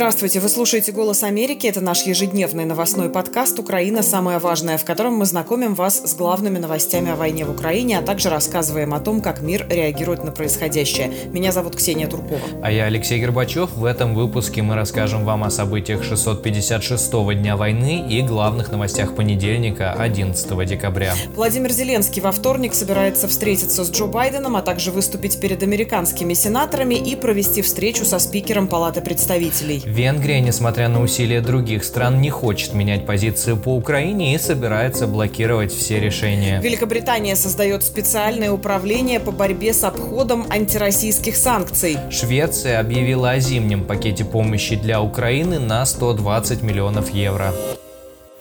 Здравствуйте, вы слушаете «Голос Америки». Это наш ежедневный новостной подкаст «Украина. Самое важное», в котором мы знакомим вас с главными новостями о войне в Украине, а также рассказываем о том, как мир реагирует на происходящее. Меня зовут Ксения Туркова. А я Алексей Горбачев. В этом выпуске мы расскажем вам о событиях 656-го дня войны и главных новостях понедельника, 11 декабря. Владимир Зеленский во вторник собирается встретиться с Джо Байденом, а также выступить перед американскими сенаторами и провести встречу со спикером Палаты представителей. Венгрия, несмотря на усилия других стран, не хочет менять позицию по Украине и собирается блокировать все решения. Великобритания создает специальное управление по борьбе с обходом антироссийских санкций. Швеция объявила о зимнем пакете помощи для Украины на 120 миллионов евро.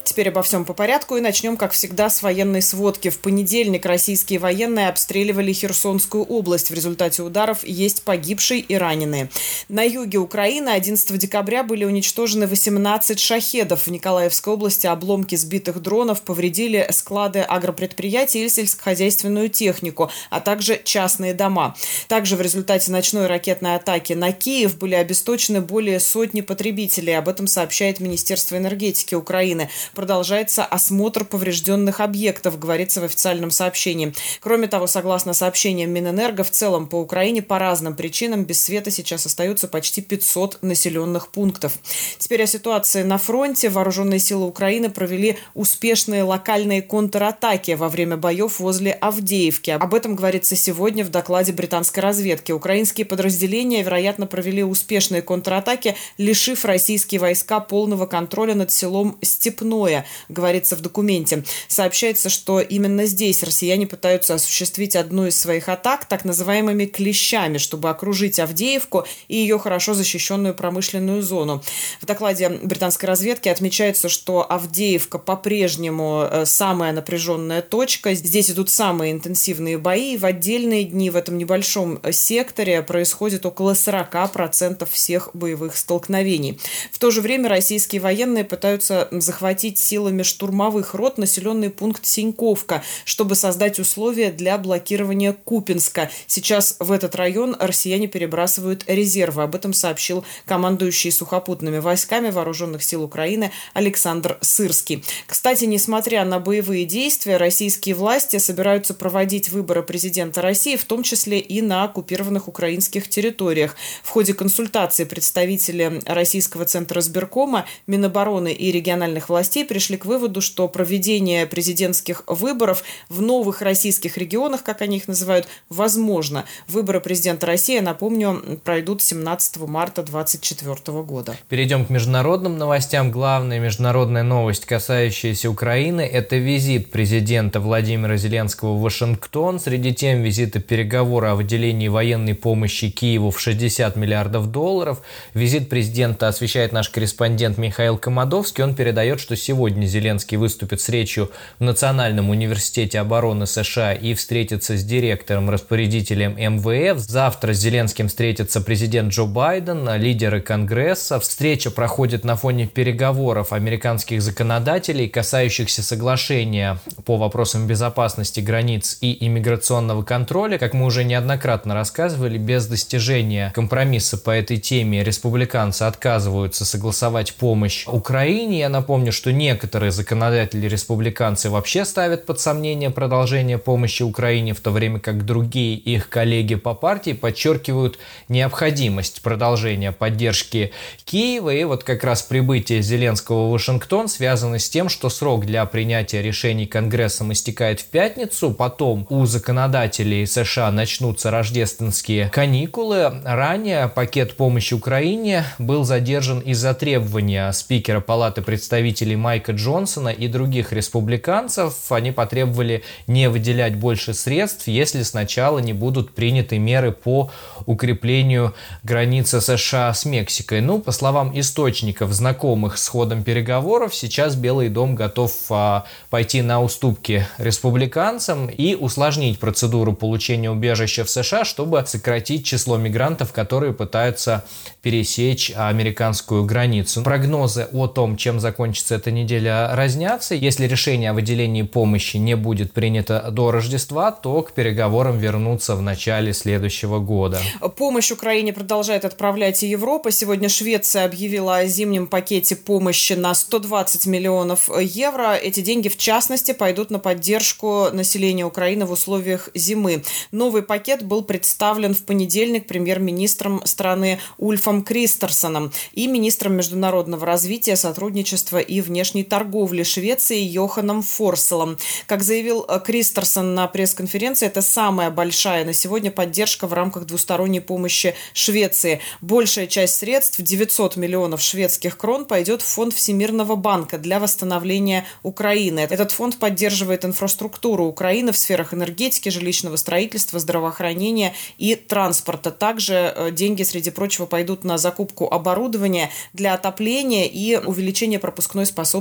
Теперь обо всем по порядку и начнем, как всегда, с военной сводки. В понедельник российские военные обстреливали Херсонскую область. В результате ударов есть погибшие и раненые. На юге Украины 11 декабря были уничтожены 18 шахедов. В Николаевской области обломки сбитых дронов повредили склады агропредприятий и сельскохозяйственную технику, а также частные дома. Также в результате ночной ракетной атаки на Киев были обесточены более сотни потребителей. Об этом сообщает Министерство энергетики Украины продолжается осмотр поврежденных объектов, говорится в официальном сообщении. Кроме того, согласно сообщениям Минэнерго, в целом по Украине по разным причинам без света сейчас остаются почти 500 населенных пунктов. Теперь о ситуации на фронте. Вооруженные силы Украины провели успешные локальные контратаки во время боев возле Авдеевки. Об этом говорится сегодня в докладе британской разведки. Украинские подразделения, вероятно, провели успешные контратаки, лишив российские войска полного контроля над селом Степное иное, говорится в документе. Сообщается, что именно здесь россияне пытаются осуществить одну из своих атак так называемыми клещами, чтобы окружить Авдеевку и ее хорошо защищенную промышленную зону. В докладе британской разведки отмечается, что Авдеевка по-прежнему э, самая напряженная точка. Здесь идут самые интенсивные бои. В отдельные дни в этом небольшом секторе происходит около 40% всех боевых столкновений. В то же время российские военные пытаются захватить силами штурмовых рот населенный пункт Синьковка, чтобы создать условия для блокирования Купинска. Сейчас в этот район россияне перебрасывают резервы. Об этом сообщил командующий сухопутными войсками вооруженных сил Украины Александр Сырский. Кстати, несмотря на боевые действия, российские власти собираются проводить выборы президента России, в том числе и на оккупированных украинских территориях. В ходе консультации представители Российского центра сберкома, Минобороны и региональных властей пришли к выводу, что проведение президентских выборов в новых российских регионах, как они их называют, возможно. Выборы президента России, напомню, пройдут 17 марта 2024 года. Перейдем к международным новостям. Главная международная новость, касающаяся Украины, это визит президента Владимира Зеленского в Вашингтон. Среди тем визита переговоры о выделении военной помощи Киеву в 60 миллиардов долларов. Визит президента освещает наш корреспондент Михаил Комадовский. Он передает, что сегодня Зеленский выступит с речью в Национальном университете обороны США и встретится с директором-распорядителем МВФ. Завтра с Зеленским встретится президент Джо Байден, лидеры Конгресса. Встреча проходит на фоне переговоров американских законодателей, касающихся соглашения по вопросам безопасности границ и иммиграционного контроля. Как мы уже неоднократно рассказывали, без достижения компромисса по этой теме республиканцы отказываются согласовать помощь Украине. Я напомню, что некоторые законодатели-республиканцы вообще ставят под сомнение продолжение помощи Украине, в то время как другие их коллеги по партии подчеркивают необходимость продолжения поддержки Киева. И вот как раз прибытие Зеленского в Вашингтон связано с тем, что срок для принятия решений Конгрессом истекает в пятницу, потом у законодателей США начнутся рождественские каникулы. Ранее пакет помощи Украине был задержан из-за требования спикера Палаты представителей Майка Джонсона и других республиканцев, они потребовали не выделять больше средств, если сначала не будут приняты меры по укреплению границы США с Мексикой. Ну, по словам источников, знакомых с ходом переговоров, сейчас Белый дом готов а, пойти на уступки республиканцам и усложнить процедуру получения убежища в США, чтобы сократить число мигрантов, которые пытаются пересечь американскую границу. Прогнозы о том, чем закончится эта неделе разнятся. Если решение о выделении помощи не будет принято до Рождества, то к переговорам вернутся в начале следующего года. Помощь Украине продолжает отправлять и Европа. Сегодня Швеция объявила о зимнем пакете помощи на 120 миллионов евро. Эти деньги, в частности, пойдут на поддержку населения Украины в условиях зимы. Новый пакет был представлен в понедельник премьер-министром страны Ульфом Кристерсоном и министром международного развития, сотрудничества и внешней торговли Швеции Йоханом Форселом. Как заявил Кристерсон на пресс-конференции, это самая большая на сегодня поддержка в рамках двусторонней помощи Швеции. Большая часть средств, 900 миллионов шведских крон, пойдет в фонд Всемирного банка для восстановления Украины. Этот фонд поддерживает инфраструктуру Украины в сферах энергетики, жилищного строительства, здравоохранения и транспорта. Также э, деньги, среди прочего, пойдут на закупку оборудования для отопления и увеличения пропускной способности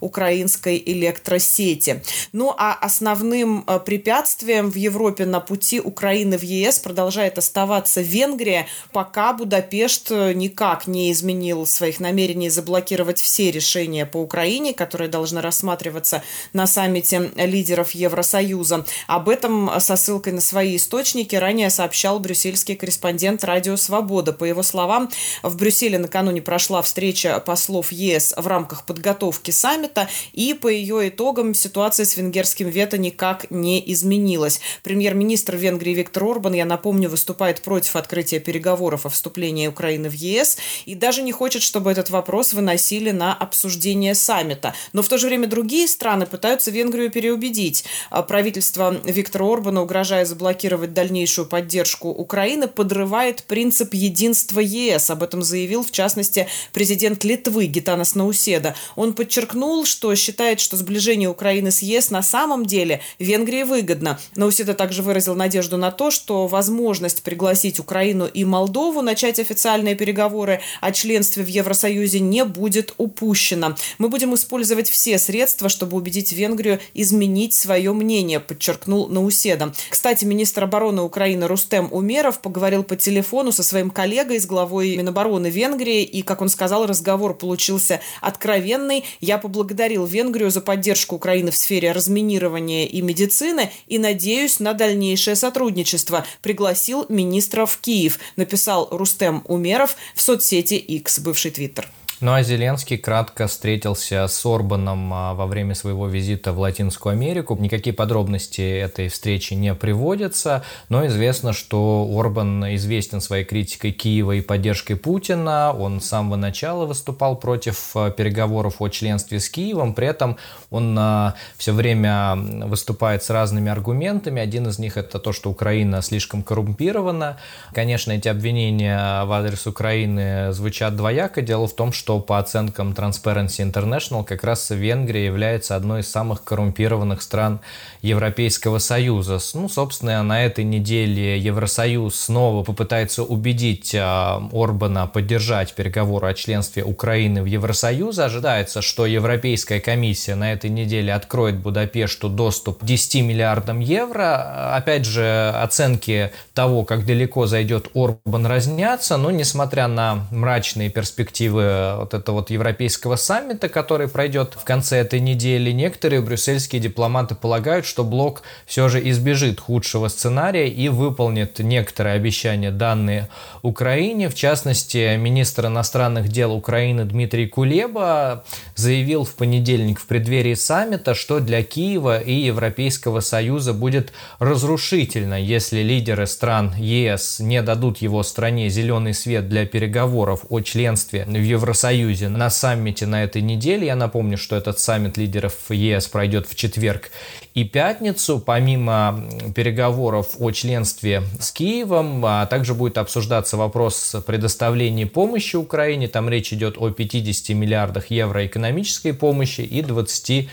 украинской электросети. Ну а основным э, препятствием в Европе на пути Украины в ЕС продолжает оставаться Венгрия, пока Будапешт э, никак не изменил своих намерений заблокировать все решения по Украине, которые должны рассматриваться на саммите лидеров Евросоюза. Об этом со ссылкой на свои источники ранее сообщал брюссельский корреспондент «Радио Свобода». По его словам, в Брюсселе накануне прошла встреча послов ЕС в рамках подготовки саммита, и по ее итогам ситуация с венгерским вето никак не изменилась. Премьер-министр Венгрии Виктор Орбан, я напомню, выступает против открытия переговоров о вступлении Украины в ЕС и даже не хочет, чтобы этот вопрос выносили на обсуждение саммита. Но в то же время другие страны пытаются Венгрию переубедить. А правительство Виктора Орбана, угрожая заблокировать дальнейшую поддержку Украины, подрывает принцип единства ЕС. Об этом заявил, в частности, президент Литвы Гитанас Науседа. Он подчеркнул, что считает, что сближение Украины с ЕС на самом деле Венгрии выгодно. Науседа также выразил надежду на то, что возможность пригласить Украину и Молдову начать официальные переговоры о членстве в Евросоюзе не будет упущена. Мы будем использовать все средства, чтобы убедить Венгрию изменить свое мнение, подчеркнул Науседа. Кстати, министр обороны Украины Рустем Умеров поговорил по телефону со своим коллегой, с главой Минобороны Венгрии, и, как он сказал, разговор получился откровенный. Я поблагодарил Венгрию за поддержку Украины в сфере разминирования и медицины и надеюсь на дальнейшее сотрудничество. Пригласил министра в Киев, написал Рустем Умеров в соцсети X, бывший Твиттер. Ну а Зеленский кратко встретился с Орбаном а, во время своего визита в Латинскую Америку. Никакие подробности этой встречи не приводятся, но известно, что Орбан известен своей критикой Киева и поддержкой Путина. Он с самого начала выступал против а, переговоров о членстве с Киевом. При этом он а, все время выступает с разными аргументами. Один из них это то, что Украина слишком коррумпирована. Конечно, эти обвинения в адрес Украины звучат двояко. Дело в том, что что по оценкам Transparency International как раз Венгрия является одной из самых коррумпированных стран Европейского Союза. Ну, собственно, на этой неделе Евросоюз снова попытается убедить а, Орбана поддержать переговоры о членстве Украины в Евросоюз. Ожидается, что Европейская комиссия на этой неделе откроет Будапешту доступ к 10 миллиардам евро. Опять же, оценки того, как далеко зайдет Орбан, разнятся, но несмотря на мрачные перспективы вот этого вот европейского саммита, который пройдет в конце этой недели, некоторые брюссельские дипломаты полагают, что блок все же избежит худшего сценария и выполнит некоторые обещания, данные Украине. В частности, министр иностранных дел Украины Дмитрий Кулеба заявил в понедельник в преддверии саммита, что для Киева и Европейского Союза будет разрушительно, если лидеры стран ЕС не дадут его стране зеленый свет для переговоров о членстве в Евросоюзе Союзе на саммите на этой неделе. Я напомню, что этот саммит лидеров ЕС пройдет в четверг и пятницу. Помимо переговоров о членстве с Киевом, а также будет обсуждаться вопрос предоставления помощи Украине. Там речь идет о 50 миллиардах евро экономической помощи и 20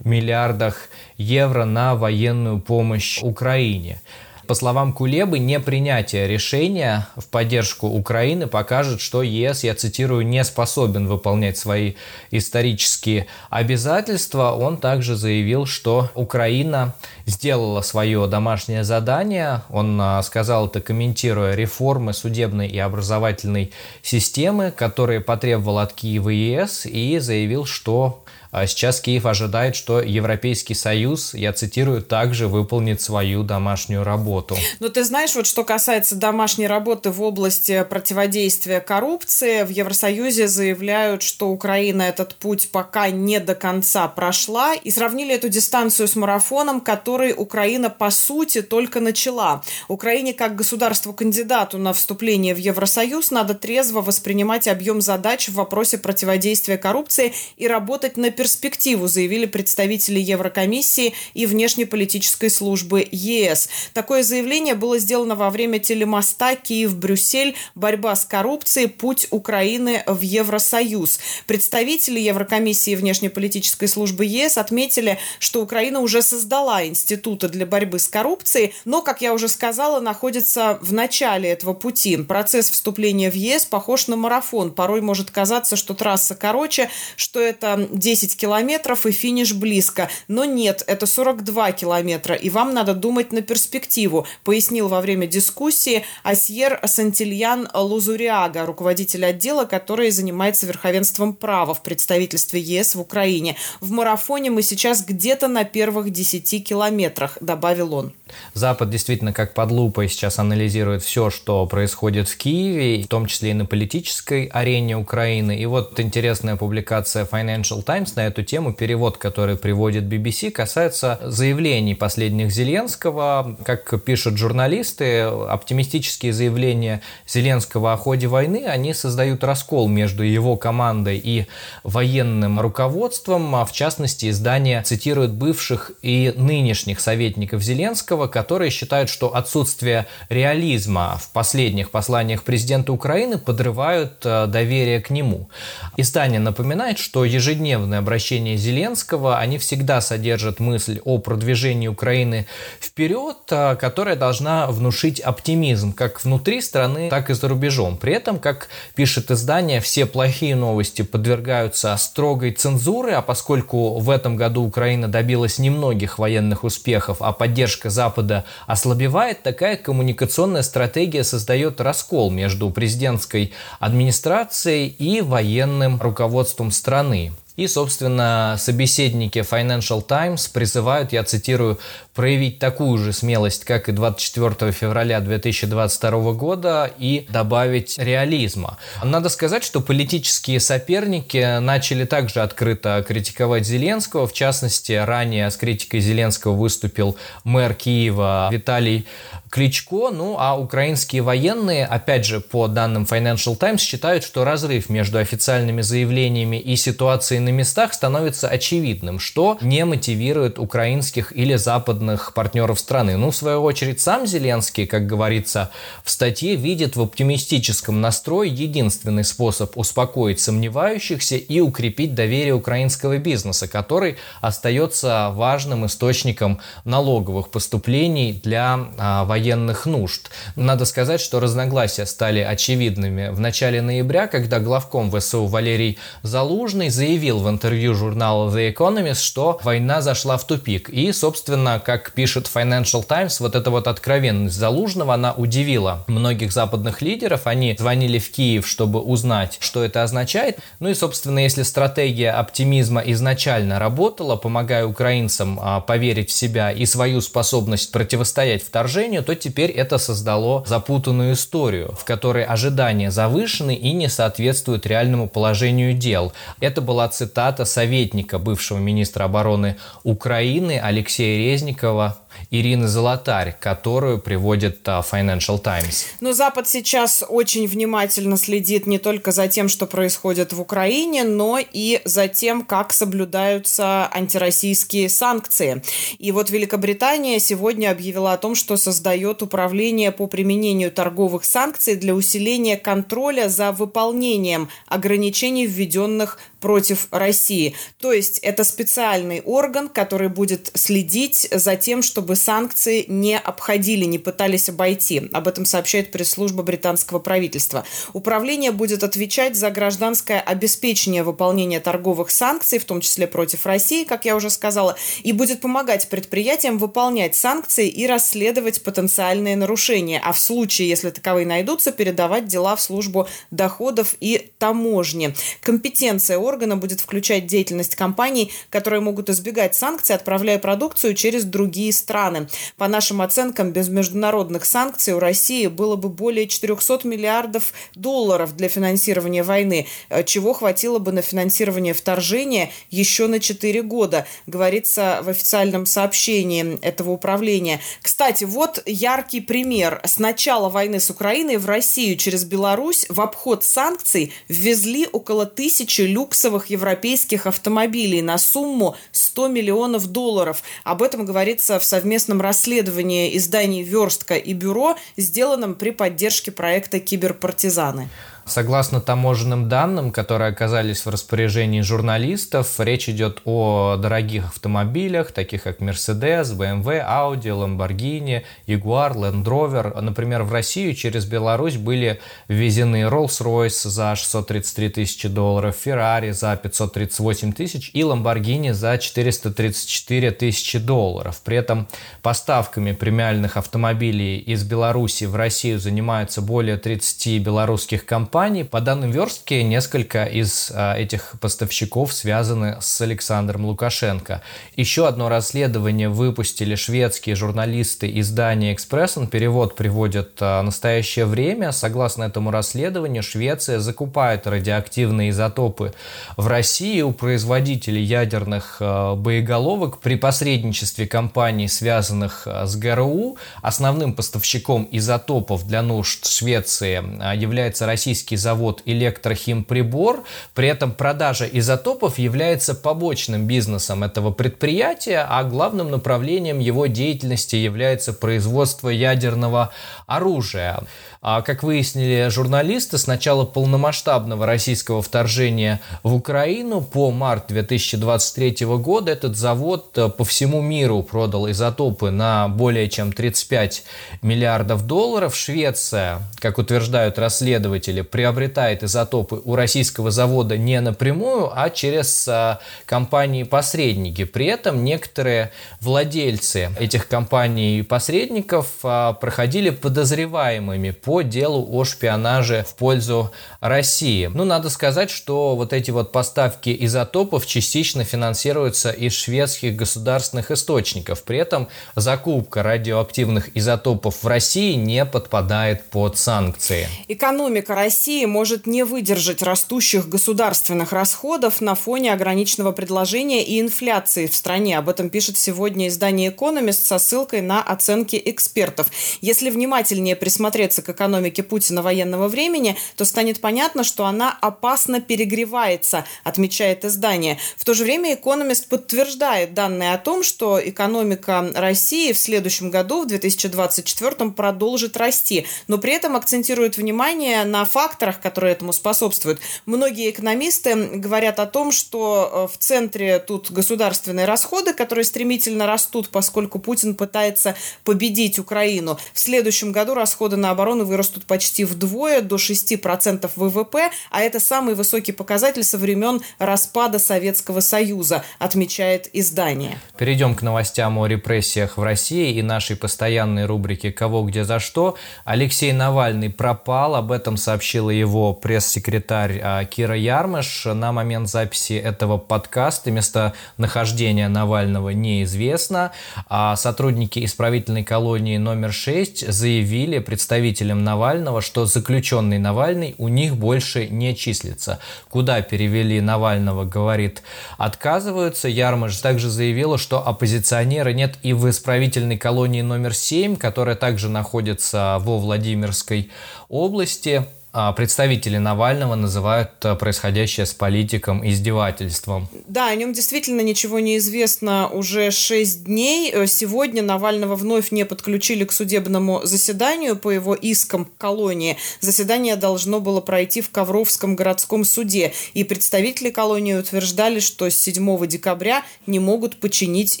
миллиардах евро на военную помощь Украине. По словам Кулебы, непринятие решения в поддержку Украины покажет, что ЕС, я цитирую, не способен выполнять свои исторические обязательства. Он также заявил, что Украина сделала свое домашнее задание. Он а, сказал это, комментируя реформы судебной и образовательной системы, которые потребовал от Киева ЕС, и заявил, что сейчас Киев ожидает, что Европейский Союз, я цитирую, также выполнит свою домашнюю работу. Но ты знаешь, вот что касается домашней работы в области противодействия коррупции, в Евросоюзе заявляют, что Украина этот путь пока не до конца прошла, и сравнили эту дистанцию с марафоном, который Украина по сути только начала. Украине как государству-кандидату на вступление в Евросоюз надо трезво воспринимать объем задач в вопросе противодействия коррупции и работать на перспективу, заявили представители Еврокомиссии и внешнеполитической службы ЕС. Такое заявление было сделано во время телемоста Киев-Брюссель «Борьба с коррупцией. Путь Украины в Евросоюз». Представители Еврокомиссии и внешнеполитической службы ЕС отметили, что Украина уже создала институты для борьбы с коррупцией, но, как я уже сказала, находится в начале этого пути. Процесс вступления в ЕС похож на марафон. Порой может казаться, что трасса короче, что это 10 10 километров и финиш близко. Но нет, это 42 километра, и вам надо думать на перспективу, пояснил во время дискуссии Асьер Сантильян Лузуриага, руководитель отдела, который занимается верховенством права в представительстве ЕС в Украине. В марафоне мы сейчас где-то на первых 10 километрах, добавил он. Запад действительно как под лупой сейчас анализирует все, что происходит в Киеве, в том числе и на политической арене Украины. И вот интересная публикация Financial Times на эту тему, перевод, который приводит BBC, касается заявлений последних Зеленского. Как пишут журналисты, оптимистические заявления Зеленского о ходе войны, они создают раскол между его командой и военным руководством. А в частности, издание цитирует бывших и нынешних советников Зеленского, которые считают, что отсутствие реализма в последних посланиях президента Украины подрывают э, доверие к нему. Издание напоминает, что ежедневные обращения Зеленского, они всегда содержат мысль о продвижении Украины вперед, э, которая должна внушить оптимизм как внутри страны, так и за рубежом. При этом, как пишет издание, все плохие новости подвергаются строгой цензуре, а поскольку в этом году Украина добилась немногих военных успехов, а поддержка Запада ослабевает, такая коммуникационная стратегия создает раскол между президентской администрацией и военным руководством страны. И, собственно, собеседники Financial Times призывают, я цитирую, проявить такую же смелость, как и 24 февраля 2022 года и добавить реализма. Надо сказать, что политические соперники начали также открыто критиковать Зеленского. В частности, ранее с критикой Зеленского выступил мэр Киева Виталий Кличко. Ну, а украинские военные, опять же, по данным Financial Times, считают, что разрыв между официальными заявлениями и ситуацией на местах становится очевидным, что не мотивирует украинских или западных партнеров страны. Ну, в свою очередь, сам Зеленский, как говорится в статье, видит в оптимистическом настрое единственный способ успокоить сомневающихся и укрепить доверие украинского бизнеса, который остается важным источником налоговых поступлений для а, военных нужд. Надо сказать, что разногласия стали очевидными в начале ноября, когда главком ВСУ Валерий Залужный заявил, заявил в интервью журнала The Economist, что война зашла в тупик. И, собственно, как пишет Financial Times, вот эта вот откровенность Залужного, она удивила многих западных лидеров. Они звонили в Киев, чтобы узнать, что это означает. Ну и, собственно, если стратегия оптимизма изначально работала, помогая украинцам а, поверить в себя и свою способность противостоять вторжению, то теперь это создало запутанную историю, в которой ожидания завышены и не соответствуют реальному положению дел. Это была цитата советника бывшего министра обороны Украины Алексея Резникова Ирины Золотарь, которую приводит а, Financial Times. Но Запад сейчас очень внимательно следит не только за тем, что происходит в Украине, но и за тем, как соблюдаются антироссийские санкции. И вот Великобритания сегодня объявила о том, что создает создает управление по применению торговых санкций для усиления контроля за выполнением ограничений, введенных против России. То есть это специальный орган, который будет следить за тем, чтобы санкции не обходили, не пытались обойти. Об этом сообщает пресс-служба британского правительства. Управление будет отвечать за гражданское обеспечение выполнения торговых санкций, в том числе против России, как я уже сказала, и будет помогать предприятиям выполнять санкции и расследовать потенциальные нарушения, а в случае, если таковые найдутся, передавать дела в службу доходов и таможни. Компетенция органа будет включать деятельность компаний, которые могут избегать санкций, отправляя продукцию через другие страны. По нашим оценкам, без международных санкций у России было бы более 400 миллиардов долларов для финансирования войны, э, чего хватило бы на финансирование вторжения еще на 4 года, говорится в официальном сообщении этого управления. Кстати, вот яркий пример. С начала войны с Украиной в Россию через Беларусь в обход санкций ввезли около тысячи люксовых европейских автомобилей на сумму 100 миллионов долларов. Об этом говорится в совместном расследовании изданий «Верстка» и «Бюро», сделанном при поддержке проекта «Киберпартизаны». Согласно таможенным данным, которые оказались в распоряжении журналистов, речь идет о дорогих автомобилях, таких как Mercedes, BMW, Audi, Lamborghini, Jaguar, Land Rover. Например, в Россию через Беларусь были ввезены Rolls-Royce за 633 тысячи долларов, Ferrari за 538 тысяч и Lamborghini за 434 тысячи долларов. При этом поставками премиальных автомобилей из Беларуси в Россию занимаются более 30 белорусских компаний, компаний. По данным верстки, несколько из а, этих поставщиков связаны с Александром Лукашенко. Еще одно расследование выпустили шведские журналисты издания «Экспрессен». Перевод приводит а, настоящее время. Согласно этому расследованию, Швеция закупает радиоактивные изотопы в России у производителей ядерных а, боеголовок при посредничестве компаний, связанных а, с ГРУ. Основным поставщиком изотопов для нужд Швеции а, является российский российский завод «Электрохимприбор». При этом продажа изотопов является побочным бизнесом этого предприятия, а главным направлением его деятельности является производство ядерного оружия. А, как выяснили журналисты, с начала полномасштабного российского вторжения в Украину по март 2023 года этот завод э, по всему миру продал изотопы на более чем 35 миллиардов долларов. Швеция, как утверждают расследователи, приобретает изотопы у российского завода не напрямую, а через а, компании-посредники. При этом некоторые владельцы этих компаний-посредников а, проходили подозреваемыми по по делу о шпионаже в пользу России. Ну, надо сказать, что вот эти вот поставки изотопов частично финансируются из шведских государственных источников. При этом закупка радиоактивных изотопов в России не подпадает под санкции. Экономика России может не выдержать растущих государственных расходов на фоне ограниченного предложения и инфляции в стране. Об этом пишет сегодня издание «Экономист» со ссылкой на оценки экспертов. Если внимательнее присмотреться к экономики Путина военного времени, то станет понятно, что она опасно перегревается, отмечает издание. В то же время экономист подтверждает данные о том, что экономика России в следующем году, в 2024, продолжит расти, но при этом акцентирует внимание на факторах, которые этому способствуют. Многие экономисты говорят о том, что э, в центре тут государственные расходы, которые стремительно растут, поскольку Путин пытается победить Украину. В следующем году расходы на оборону вырастут почти вдвое, до 6% ВВП, а это самый высокий показатель со времен распада Советского Союза, отмечает издание. Перейдем к новостям о репрессиях в России и нашей постоянной рубрике «Кого, где, за что». Алексей Навальный пропал, об этом сообщила его пресс-секретарь а, Кира Ярмыш. На момент записи этого подкаста местонахождение Навального неизвестно. А сотрудники исправительной колонии номер 6 заявили представителям Навального, что заключенный Навальный у них больше не числится. Куда перевели Навального, говорит, отказываются. Ярмаш также заявила, что оппозиционера нет и в исправительной колонии номер 7, которая также находится во Владимирской области. А представители Навального называют э, происходящее с политиком издевательством. Да, о нем действительно ничего не известно уже 6 дней. Э, сегодня Навального вновь не подключили к судебному заседанию по его искам колонии. Заседание должно было пройти в Ковровском городском суде, и представители колонии утверждали, что с 7 декабря не могут починить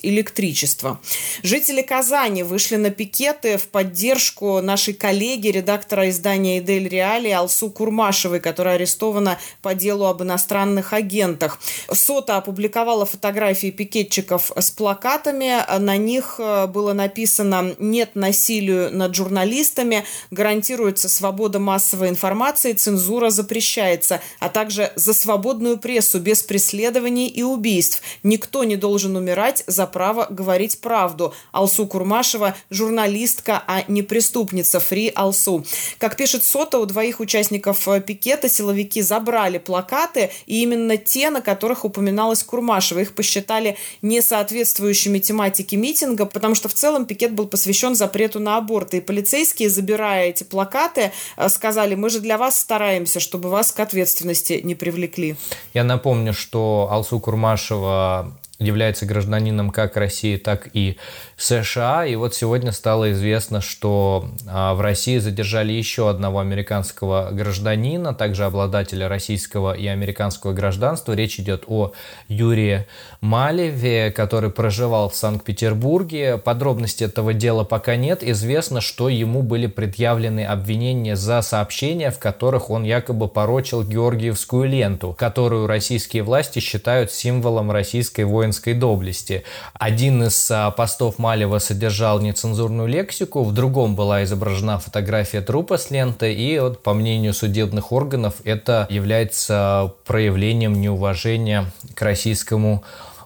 электричество. Жители Казани вышли на пикеты в поддержку нашей коллеги, редактора издания «Эдель Реалия» Алсу Курмашевой, которая арестована по делу об иностранных агентах. СОТа опубликовала фотографии пикетчиков с плакатами. На них э, было написано «Нет насилию над журналистами», гарантируется свобода массовой информации, цензура запрещается, а также за свободную прессу без преследований и убийств. Никто не должен умирать за право говорить правду. Алсу Курмашева – журналистка, а не преступница. Фри Алсу. Как пишет СОТа, у двоих участников участников э, пикета силовики забрали плакаты, и именно те, на которых упоминалась Курмашева. Их посчитали несоответствующими тематике митинга, потому что в целом пикет был посвящен запрету на аборты. И полицейские, забирая эти плакаты, э, сказали, мы же для вас стараемся, чтобы вас к ответственности не привлекли. Я напомню, что Алсу Курмашева является гражданином как России, так и США. И вот сегодня стало известно, что а, в России задержали еще одного американского гражданина, также обладателя российского и американского гражданства. Речь идет о Юрии Малеве, который проживал в Санкт-Петербурге. Подробности этого дела пока нет. Известно, что ему были предъявлены обвинения за сообщения, в которых он якобы порочил Георгиевскую ленту, которую российские власти считают символом российской воинской доблести. Один из а, постов Малева содержал нецензурную лексику, в другом была изображена фотография трупа с ленты, и вот, по мнению судебных органов это является проявлением неуважения к российскому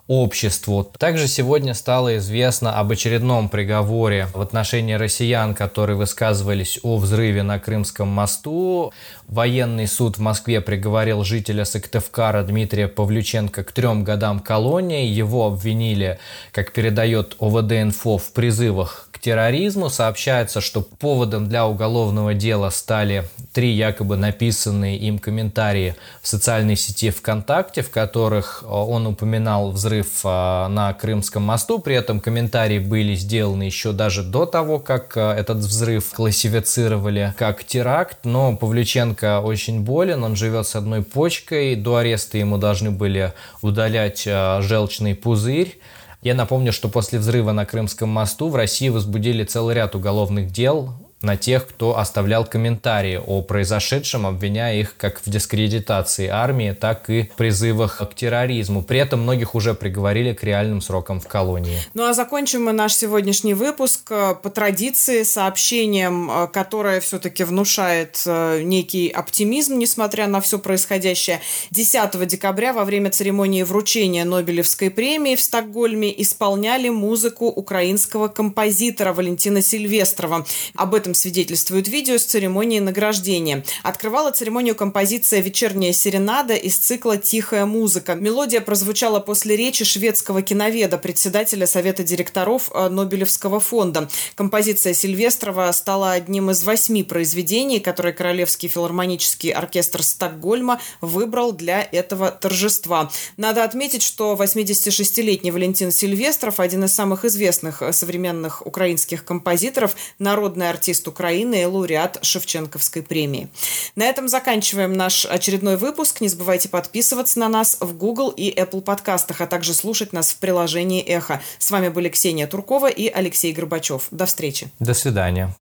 обществу. Также сегодня стало известно об очередном приговоре в отношении россиян, которые высказывались о взрыве на Крымском мосту. Военный суд в Москве приговорил жителя Сыктывкара Дмитрия Павлюченко к трем годам колонии. Его обвинили, как передает ОВД-инфо, в призывах терроризму. Сообщается, что поводом для уголовного дела стали три якобы написанные им комментарии в социальной сети ВКонтакте, в которых он упоминал взрыв а, на Крымском мосту. При этом комментарии были сделаны еще даже до того, как а, этот взрыв классифицировали как теракт. Но Павлюченко очень болен, он живет с одной почкой. До ареста ему должны были удалять желчный пузырь. Я напомню, что после взрыва на Крымском мосту в России возбудили целый ряд уголовных дел на тех, кто оставлял комментарии о произошедшем, обвиняя их как в дискредитации армии, так и в призывах к терроризму. При этом многих уже приговорили к реальным срокам в колонии. Ну а закончим мы наш сегодняшний выпуск э, по традиции сообщением, э, которое все-таки внушает э, некий оптимизм, несмотря на все происходящее. 10 декабря во время церемонии вручения Нобелевской премии в Стокгольме исполняли музыку украинского композитора Валентина Сильвестрова. Об этом свидетельствует видео с церемонии награждения. Открывала церемонию композиция «Вечерняя серенада» из цикла «Тихая музыка». Мелодия прозвучала после речи шведского киноведа, председателя Совета директоров э, Нобелевского фонда. Композиция Сильвестрова стала одним из восьми произведений, которые Королевский филармонический оркестр Стокгольма выбрал для этого торжества. Надо отметить, что 86-летний Валентин Сильвестров – один из самых известных э, современных украинских композиторов, народный артист Украины и лауреат Шевченковской премии. На этом заканчиваем наш очередной выпуск. Не забывайте подписываться на нас в Google и Apple подкастах, а также слушать нас в приложении «Эхо». С вами были Ксения Туркова и Алексей Горбачев. До встречи. До свидания.